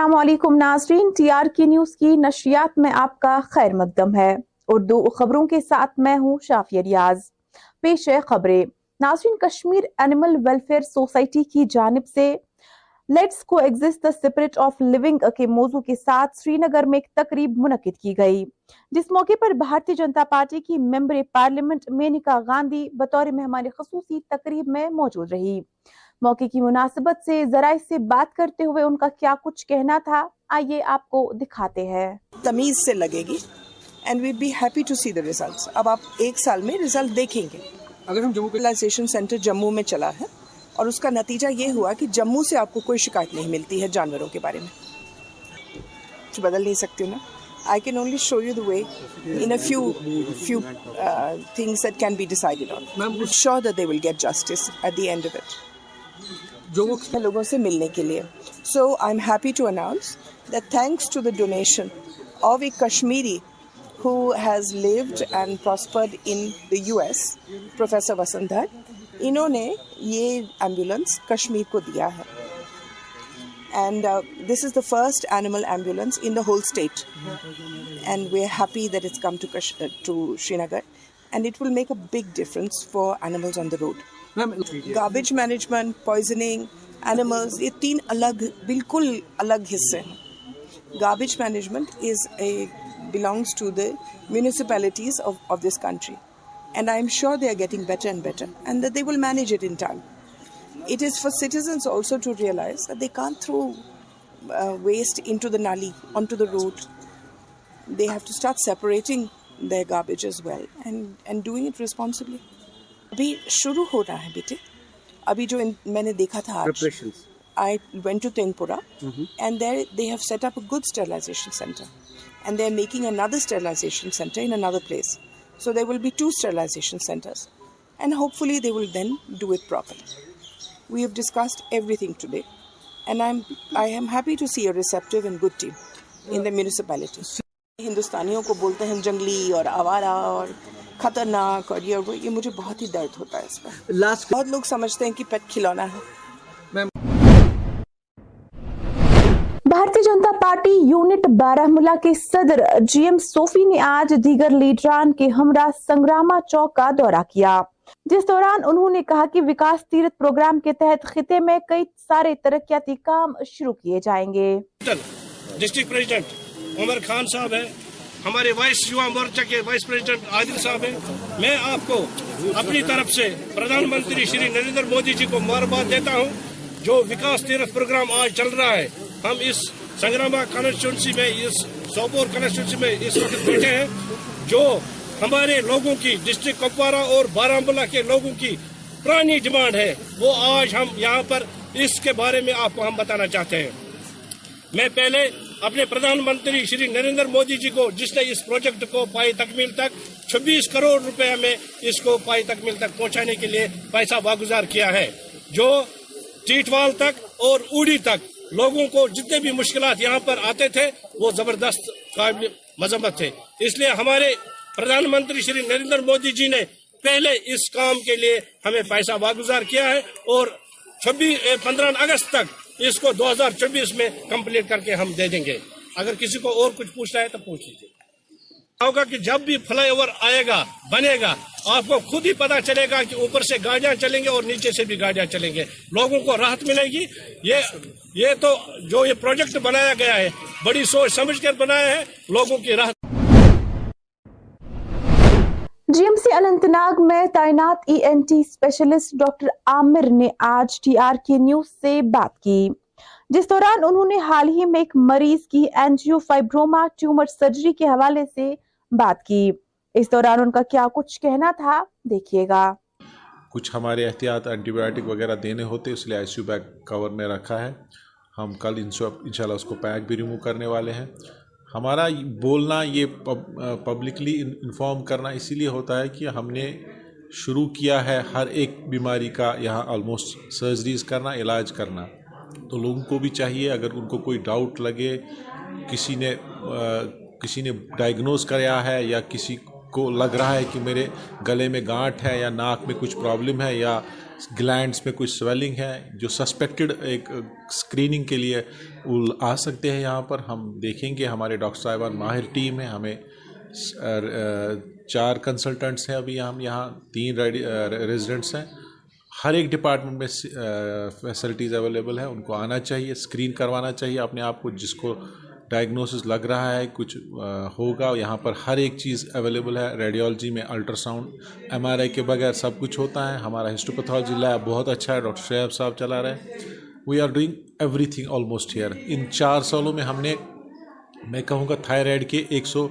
السلام علیکم ناظرین، ٹی آر کی نیوز کی نشریات میں آپ کا خیر مقدم ہے۔ اردو خبروں کے ساتھ میں ہوں شافی ریاض۔ پیش ہے خبریں۔ ناظرین، کشمیر اینیمل ویلفیئر سوسائٹی کی جانب سے let's coexist the spirit of living کے موضوع کے ساتھ سری نگر میں ایک تقریب منعقد کی گئی۔ جس موقع پر بھارتی جنتا پارٹی کی ممبر پارلیمنٹ مینکا گاندھی بطور مہمان خصوصی تقریب میں موجود رہی۔ موقع کی مناسبت سے ذرائع سے بات کرتے ہوئے ان کا کیا کچھ کہنا تھا؟ آئیے آپ کو دکھاتے ہیں۔ تمیز سے لگے گی and we'd be happy to see the results اب آپ ایک سال میں ریزلٹ دیکھیں گے۔ اگر ہم جموں سینٹر جموں میں چلا ہے اور اس کا نتیجہ یہ ہوا کہ جموں سے آپ کو کوئی شکایت نہیں ملتی ہے جانوروں کے بارے میں۔ بدل نہیں سکتی ہوں نا۔ I can only show you the way in few few things that can be decided on sure that they will get justice at the end of it جو لوگوں سے ملنے کے لیے۔ So I am happy to announce that thanks to the donation of a Kashmiri who has lived and prospered in the U S professor Vasundhar انہوں نے یہ ambulance Kashmir کو دیا ہے۔ And this is the first animal ambulance in the whole state and we are happy that is come to Srinagar and it will make a big difference for animals on the road garbage management poisoning animals یہ تین الگ، بالکل الگ حصے ہیں۔ Garbage management is a belongs to the municipalities of this country and I am sure they are getting better and better and they will manage it in time it is for citizens also to realise they can't throw waste in to the nali on to the road they have to start separating the garbage as well and and doing it responsibly ابھی شروع ہو رہا ہے بیٹے ابھی جو میں نے دیکھا تھا آج I went to Tengpura and there they have set up a good sterilization center and they are making another sterilization center in another place. So there will be two sterilization centers and hopefully they will then do it properly. We have discussed everything today and I'm, I am happy to see a receptive and good team in the municipality. ہندوستانیوں کو بولتے ہیں جنگلی اور آوارہ اور خطرناک اور یہ یہ مجھے بہت ہی درد ہوتا ہے اس پر بہت لوگ سمجھتے ہیں کہ پیٹ کھلونا ہے۔ Bharatiya Janata Party unit Baramulla کے صدر جی ایم صوفی نے آج دیگر لیڈران کے ہمراہ سنگراما چوک کا دورہ کیا۔ جس دوران انہوں نے کہا کہ وکاس تیرت پروگرام کے تحت خطے میں کئی سارے ترقیاتی کام شروع کیے جائیں گے۔ ڈسٹرکٹ پریزیڈنٹ عمر خان صاحب ہے ہمارے وائس یوا مورچہ کے وائس پریزیڈنٹ عادل صاحب ہیں۔ میں آپ کو اپنی طرف سے پردھان منتری شری نریندر مودی جی کو مبارکباد دیتا ہوں۔ جو وکاس تیرت پروگرام آج چل رہا ہے، ہم اس سنگراما کانسٹیچوئنسی میں، اس سوپور کانسٹیچوئنسی میں اس وقت بیٹھے ہیں۔ جو ہمارے لوگوں کی ڈسٹرکٹ کپوارہ اور بارہ ملا کے لوگوں کی پرانی ڈیمانڈ ہے، وہ آج ہم یہاں پر اس کے بارے میں آپ کو ہم بتانا چاہتے ہیں۔ میں پہلے اپنے پردھان منتری شری نریندر مودی جی کو، جس نے اس پروجیکٹ کو پائی تکمیل تک چھبیس کروڑ روپے میں اس کو پائی تکمیل تک پہنچانے کے لیے پیسہ واگزار کیا ہے، جو ٹیٹوال تک اور اوڑی تک لوگوں کو جتنے بھی مشکلات یہاں پر آتے تھے، وہ زبردست قابل مذمت تھے۔ اس لیے ہمارے پردھان منتری شری نریندر مودی جی نے پہلے اس کام کے لیے ہمیں پیسہ واگزار کیا ہے اور چھبیس، پندرہ اگست تک اس کو دو ہزار چوبیس میں کمپلیٹ کر کے ہم دے دیں گے۔ اگر کسی کو اور کچھ پوچھنا ہے تو پوچھ لیجیے ہوگا کہ جب بھی فلائی اوور آئے گا، بنے گا، آپ کو خود ہی پتا چلے گا کہ اوپر سے گاڑیاں چلیں گے اور نیچے سے بھی گاڑیاں چلیں گے۔ لوگوں کو راحت ملے گی۔ یہ یہ تو جو یہ پروجیکٹ بنایا گیا ہے، بڑی سوچ سمجھ کر بنایا ہے۔ لوگوں کی راحت G M C Anant Nag میں تعینات E N T specialist doctor Aamir نے آج ٹی آر کی نیوز سے بات کی۔ جس دوران انہوں نے حال ہی میں ایک مریض کی اینجیو فائبروما ٹیومر سرجری کے حوالے سے بات کی۔ اس دوران ان کا کیا کچھ کہنا تھا؟ دیکھیے گا۔ کچھ ہمارے احتیاط اینٹی بایوٹک وغیرہ دینے ہوتے اس لیے I C U bag cover میں رکھا ہے۔ ہم کل انشاءاللہ اس کو پیک بھی ریمو کرنے والے ہیں۔ ہمارا بولنا یہ پبلکلی انفارم کرنا اسی لیے ہوتا ہے کہ ہم نے شروع کیا ہے ہر ایک بیماری کا یہاں آلموسٹ سرجریز کرنا، علاج کرنا۔ تو لوگوں کو بھی چاہیے اگر ان کو کوئی ڈاؤٹ لگے، کسی نے کسی نے ڈائگنوز کریا ہے یا کسی کو لگ رہا ہے کہ میرے گلے میں گانٹ ہے یا ناک میں کچھ پرابلم ہے یا گلینڈس میں کچھ سویلنگ ہے، جو سسپیکٹڈ ایک اسکریننگ کے لیے آ سکتے ہیں یہاں پر۔ ہم دیکھیں گے، ہمارے ڈاکٹر صاحبان ماہر ٹیم ہے، ہمیں چار کنسلٹنٹس ہیں ابھی ہم یہاں، تین ریزیڈنٹس ہیں۔ ہر ایک ڈپارٹمنٹ میں فیسلٹیز اویلیبل ہیں، ان کو آنا چاہیے اسکرین کروانا چاہیے اپنے آپ کو، جس کو ڈائگنوسس لگ رہا ہے، کچھ ہوگا۔ یہاں پر ہر ایک چیز اویلیبل ہے۔ ریڈیولوجی میں ultrasound M R I کے بغیر سب کچھ ہوتا ہے۔ ہمارا ہسٹوپیتھولوجی لیب بہت اچھا ہے، ڈاکٹر شعیب صاحب چلا رہے ہیں۔ We are doing everything almost here in چار سالوں میں ہم نے، میں کہوں گا تھائرائڈ کے ایک سو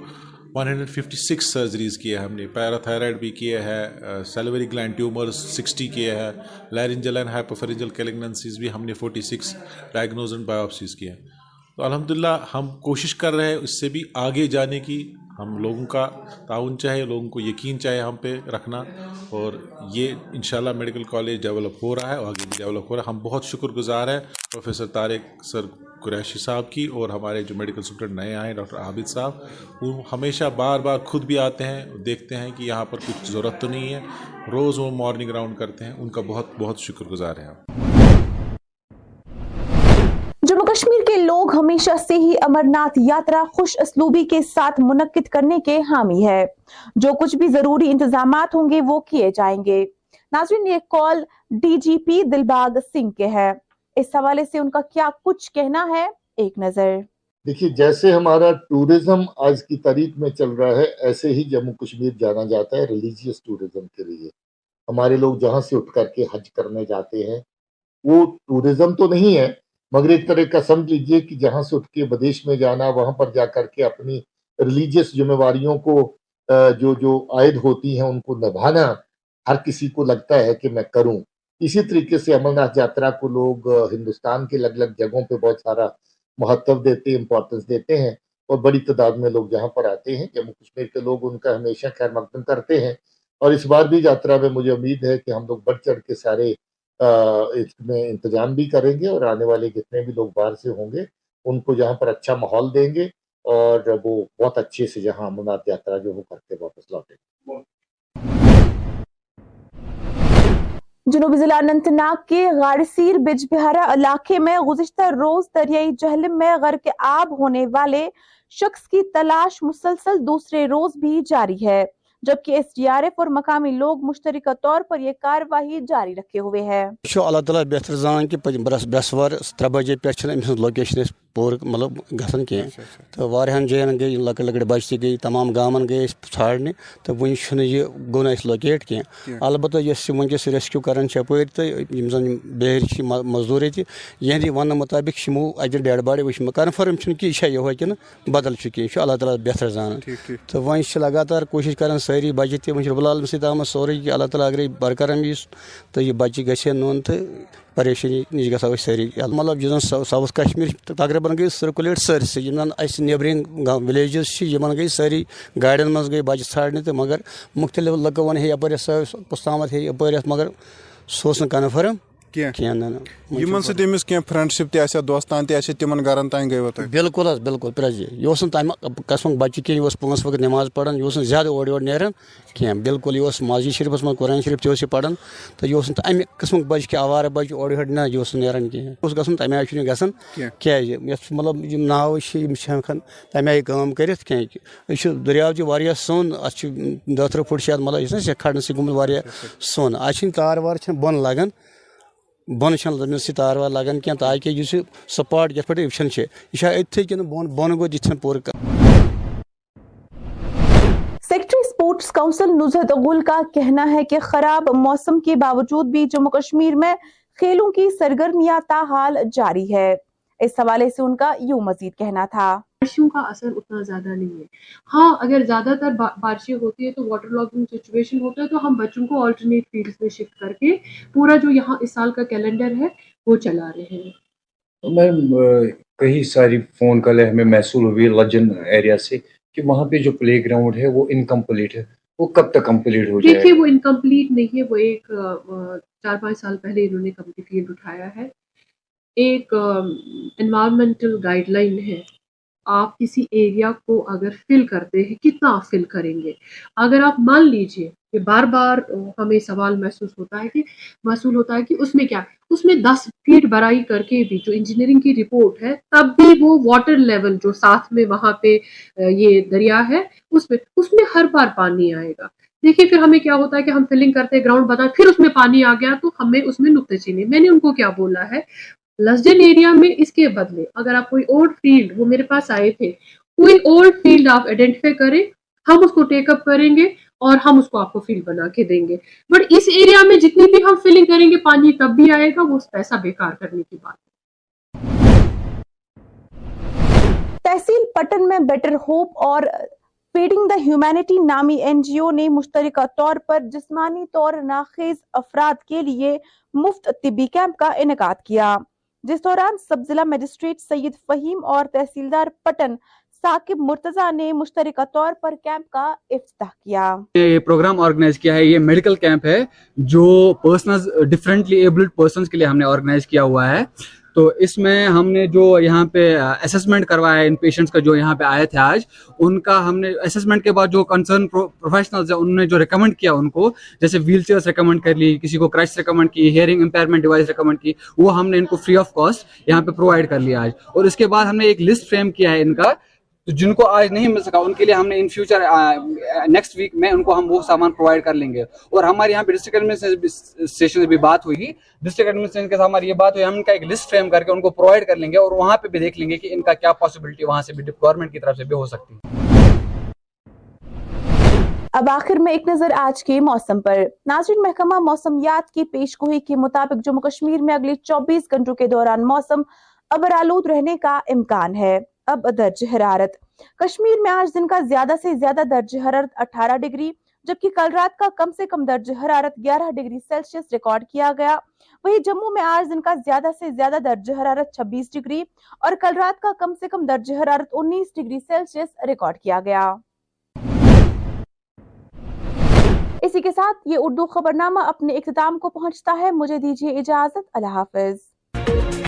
one hundred fifty six surgeries کیے ہیں ہم نے۔ پیراتھائرائڈ بھی کیے ہیں سیلوری گلینڈ ٹیومرز سکسٹی کیے ہیں۔ لائرنجل اینڈ ہائپوفرنجل کیلگننسیز بھی ہم نے forty six diagnose and biopsies کیے ہیں۔ تو الحمد للہ ہم کوشش کر رہے ہیں اس سے بھی آگے جانے کی۔ ہم لوگوں کا تعاون چاہے، لوگوں کو یقین چاہے ہم پہ رکھنا۔ اور یہ انشاءاللہ میڈیکل کالج ڈیولپ ہو رہا ہے اور آگے بھی ڈیولپ ہو رہا ہے۔ ہم بہت شکر گزار ہیں پروفیسر طارق سر قریشی صاحب کی اور ہمارے جو میڈیکل سپرنٹ نئے آئے ہیں، ڈاکٹر عابد صاحب۔ وہ ہمیشہ بار بار خود بھی آتے ہیں دیکھتے ہیں کہ یہاں پر کچھ ضرورت تو نہیں ہے۔ روز وہ مارننگ راؤنڈ کرتے ہیں۔ ان کا بہت بہت شکر گزار ہیں ہم۔ جموں کشمیر کے لوگ ہمیشہ سے ہی امرناتھ یاترا خوش اسلوبی کے ساتھ منعقد کرنے کے حامی ہے۔ جو کچھ بھی ضروری انتظامات ہوں گے وہ کیے جائیں گے۔ ناظرین، یہ call D G P Dilbagh Singh کے ہے۔ اس حوالے سے ان کا کیا کچھ کہنا ہے؟ ایک نظر۔ دیکھیے، جیسے ہمارا ٹورزم آج کی تاریخ میں چل رہا ہے، ایسے ہی جموں کشمیر جانا جاتا ہے ریلیجیس ٹورزم کے لیے۔ ہمارے لوگ جہاں سے اٹھ کر کے حج کرنے جاتے ہیں، وہ ٹورزم تو نہیں ہے مگر ایک طرح کا سمجھ لیجیے کہ جہاں سے اٹھ کے بدیش میں جانا، وہاں پر جا کر کے اپنی ریلیجیس ذمہ واریوں کو جو جو عائد ہوتی ہیں، ان کو نبھانا ہر کسی کو لگتا ہے کہ میں کروں۔ اسی طریقے سے امرناتھ یاترا کو لوگ ہندوستان کے الگ الگ جگہوں پہ بہت سارا مہتو دیتے امپورٹنس دیتے ہیں اور بڑی تعداد میں لوگ جہاں پر آتے ہیں، جموں کشمیر کے لوگ ان کا ہمیشہ خیر مقدم کرتے ہیں۔ اور اس بار بھی یاترا میں مجھے امید ہے کہ ہم لوگ بڑھ چڑھ کے سارے اس میں انتظام بھی کریں گے اور آنے والے جتنے بھی لوگ باہر سے ہوں گے، ان کو جہاں پر اچھا ماحول دیں گے اور وہ بہت اچھے سے جہاں امرناتھ یاترا جو وہ کرتے واپس لوٹیں گے۔ جنوبی ضلع اننت ناگ کے غارسیر بج بہارا علاقے میں گزشتہ روز دریائی جہلم میں غرق آب ہونے والے شخص کی تلاش مسلسل دوسرے روز بھی جاری ہے۔ جبکہ ایس ڈی آر ایف اور مقامی لوگ مشترکہ طور پر یہ کاروائی جاری رکھے ہوئے ہیں۔ اللہ تعالیٰ بہتر زان کہ برسوار ترے بجے پہ لوکیشن پور مطلب گھن کی تو واریاہن جائن گئی لکٹ لکٹ بچہ تہ گئی تمام گامن گئی ژھانڈنے تو ون یہ گو نا لوکیٹ کی البتہ اس ونکس ریسکیو کران یپر تو زن بہر مزدور یہ یہندی ون مطابق یمو اتہ ڈیڈ باڈی وچ کنفرم کہ یہ یہ کن بدل یہ اللہ تعالیٰ بہتر زان۔ تو ون لگاتار کوشش کران ساری بچہ تہ ون رب العالم ست آمت کہ اللہ تعالیٰ اگر برقرار یس جی، تو یہ بچہ گھے نون تو پریشانی نش گا ساری جی۔ مطلب جس ساؤتھ کشمیر تقریباً گئی، سرکولیٹ سٲرسٕے یِم زَن اَسہِ نیبرِنگ وِلیجز چھِ یِمن گٔے سٲری گاڑٮ۪ن منٛز گٔے مگر مُختٔلِف لُکو ووٚن ہے یَپٲرۍ ہسا پُستامَتھ ہے یَپٲرۍ یَتھ مگر سُہ اوس نہٕ کَنفٲرٕم بالکل حظ بالکل پرٛٮ۪تھ جایہِ یہِ اوس نہٕ تَمہِ قٕسمُک بَچہِ کینٛہہ یہِ اوس پانٛژھ وقت نٮ۪ماز پَران یہِ اوس نہٕ زیادٕ اورٕ یورٕ نیران کینٛہہ۔ بالکل یہِ اوس مسجد شریٖفَس منٛز قۄران شریٖف تہِ اوس یہِ پَران تہٕ یہِ اوس نہٕ اَمہِ قٕسمُک بَچہِ کہِ آوارٕ بَچہِ اورٕ یورٕ نہ یہِ اوس نہٕ نیران کِہیٖنۍ اوس گژھُن تَمہِ آیہِ چھُنہٕ یہِ گژھان کیازِ یَتھ مطلب یِم ناوٕ چھِ یِم چھِ ہٮ۪کان تَمہِ آیہِ کٲم کٔرِتھ کینٛہہ۔ یہِ چھُ دٔریاو تہِ واریاہ سوٚن اَتھ چھُ دہ تٕرٛہ پھٕٹ چھِ اَتھ مطلب یُس نہ سٮ۪کھ کھَڑنہٕ سۭتۍ گوٚمُت واریاہ سوٚن اَتھ چھِنہٕ تار وار چھِنہٕ بۄن لَگان۔ بۄن چھنہٕ تٔمِس یہِ وار لگان کینٛہہ تاکہِ یُس یہِ سپاٹ یَتھ پٮ۪ٹھ وٕچھان چھِ یہِ چھا أتھی کِنہٕ بۄن بۄن گوٚو یہِ چھَنہٕ پوٗرٕ سیکٹری سپورٹس کاؤنسل نزہت غل کا کہنا ہے کہ خراب موسم کے باوجود بھی جموں کشمیر میں کھیلوں کی سرگرمیاں تاحال جاری ہے۔ اس حوالے سے ان کا یوں مزید کہنا تھا۔ بارشوں کا اثر اتنا زیادہ نہیں ہے۔ ہاں اگر زیادہ تر بارشیں ہوتی ہے تو واٹر لاگنگ سچویشن ہوتا ہے تو ہم بچوں کو آلٹرنیٹ فیلڈ میں شفٹ کر کے پورا جو یہاں اس سال کا کیلنڈر ہے وہ چلا رہے ہیں۔ میم کئی ساری فون کال ہمیں محسول ہوئی لجن ایریا سے کہ وہاں پہ جو پلے گراؤنڈ ہے وہ انکمپلیٹ ہے۔ وہ کب تک کمپلیٹ ہو جائے؟ دیکھیے وہ انکمپلیٹ نہیں ہے وہ ایک چار پانچ سال پہلے انہوں نے کمپلیٹ اٹھایا ہے۔ ایک انوائرمنٹل گائیڈ لائن ہے۔ آپ کسی ایریا کو اگر فل کرتے ہیں، کتنا آپ فل کریں گے؟ اگر آپ مان لیجیے کہ بار بار ہمیں سوال محسوس ہوتا ہے کہ، محسوس ہوتا ہے کہ اس میں کیا؟ اس میں دس فیٹ برائی کر کے بھی جو انجینئرنگ کی رپورٹ ہے، تب بھی وہ واٹر لیول جو ساتھ میں وہاں پہ یہ دریا ہے، اس میں اس میں ہر بار پانی آئے گا۔ دیکھیے، پھر ہمیں کیا ہوتا ہے کہ ہم فلنگ کرتے ہیں گراؤنڈ بتا، پھر اس میں پانی آ گیا تو ہمیں اس میں نقطے چینے۔ میں نے ان کو کیا بولا ہے؟ لسڈن ایریا میں اس کے بدلے۔ اگر آپ کوئی اولڈ فیلڈ وہ میرے پاس آئے تھے، کوئی اولڈ فیلڈ آپ آئیڈینٹیفائی کریں، ہم اس کو ٹیک اپ کریں گے اور ہم اس کو آپ کو فیلڈ بنا کے دیں گے۔ بٹ اس ایریا میں جتنی بھی ہم فلنگ کریں گے، پانی تب بھی آئے گا، وہ پیسہ بیکار کرنے کی بات۔ تحصیل پٹن میں بیٹر ہوپ اور فیڈنگ دا ہیومینٹی نامی این جی او نے مشترکہ طور پر جسمانی طور ناخیز افراد کے لیے مفت طبی کیمپ کا انعقاد کیا۔ جس دوران سب ضلع میجسٹریٹ سید فہیم اور تحصیلدار پٹن ثاقب مرتضی نے مشترکہ طور پر کیمپ کا افتتاح کیا۔ یہ پروگرام آرگنائز کیا ہے، یہ میڈیکل کیمپ ہے جو پرسنز ڈیفرنٹلی ایبلڈ پرسنز کے لیے ہم نے آرگنائز کیا ہوا ہے۔ تو اس میں ہم نے جو یہاں پہ اسسمنٹ کروایا ہے ان پیشنٹس کا جو یہاں پہ آئے تھے آج، ان کا ہم نے اسسمنٹ کے بعد جو کنسرن پروفیشنلز ہیں انہوں نے جو ریکمنڈ کیا ان کو، جیسے ویل چیئرس ریکمنڈ کر لی، کسی کو کرچ ریکمنڈ کی ہیئرنگ امپیئرمنٹ ڈیوائس ریکمنڈ کی، وہ ہم نے ان کو فری آف کاسٹ یہاں پہ پرووائڈ کر لیا آج۔ اور اس کے بعد ہم نے ایک لسٹ فریم کیا ہے ان کا تو جن کو آج نہیں مل سکا، ان کے لیے ہم نے ان فیوچر نیکسٹ ویک میں ان کو ہم وہ سامان پرووائڈ کر لیں گے۔ اور ہمارے یہاں پہ ڈسٹرکٹ ایڈمنسٹریشن سے بھی بات ہوئی۔ ڈسٹرکٹ ایڈمنسٹریشن کے ساتھ ہماری یہ بات ہوئی، ہم ان کا ایک لسٹ فریم کر کے ان کو پرووائڈ کر لیں گے اور وہاں پہ بھی دیکھ لیں گے کہ ان کا کیا پاسبلٹی وہاں سے بھی گورنمنٹ کی طرف سے بھی ہو سکتی۔ ہے اب آخر میں ایک نظر آج کے موسم پر۔ ناظرین، محکمہ موسمیات کی پیش گوئی کے مطابق جموں کشمیر میں اگلے چوبیس گھنٹوں کے دوران موسم ابرالود رہنے کا امکان ہے۔ اب درج حرارت۔ کشمیر میں آج دن کا زیادہ سے زیادہ درج حرارت اٹھارہ ڈگری، جبکہ کل رات کا کم سے کم درج حرارت گیارہ ڈگری سیلسیس ریکارڈ کیا گیا۔ وہی جموں میں آج دن کا زیادہ سے زیادہ درج حرارت چھبیس ڈگری اور کل رات کا کم سے کم درج حرارت انیس ڈگری سیلسیس ریکارڈ کیا گیا۔ اسی کے ساتھ یہ اردو خبرنامہ اپنے اختتام کو پہنچتا ہے۔ مجھے دیجیے اجازت۔ اللہ حافظ۔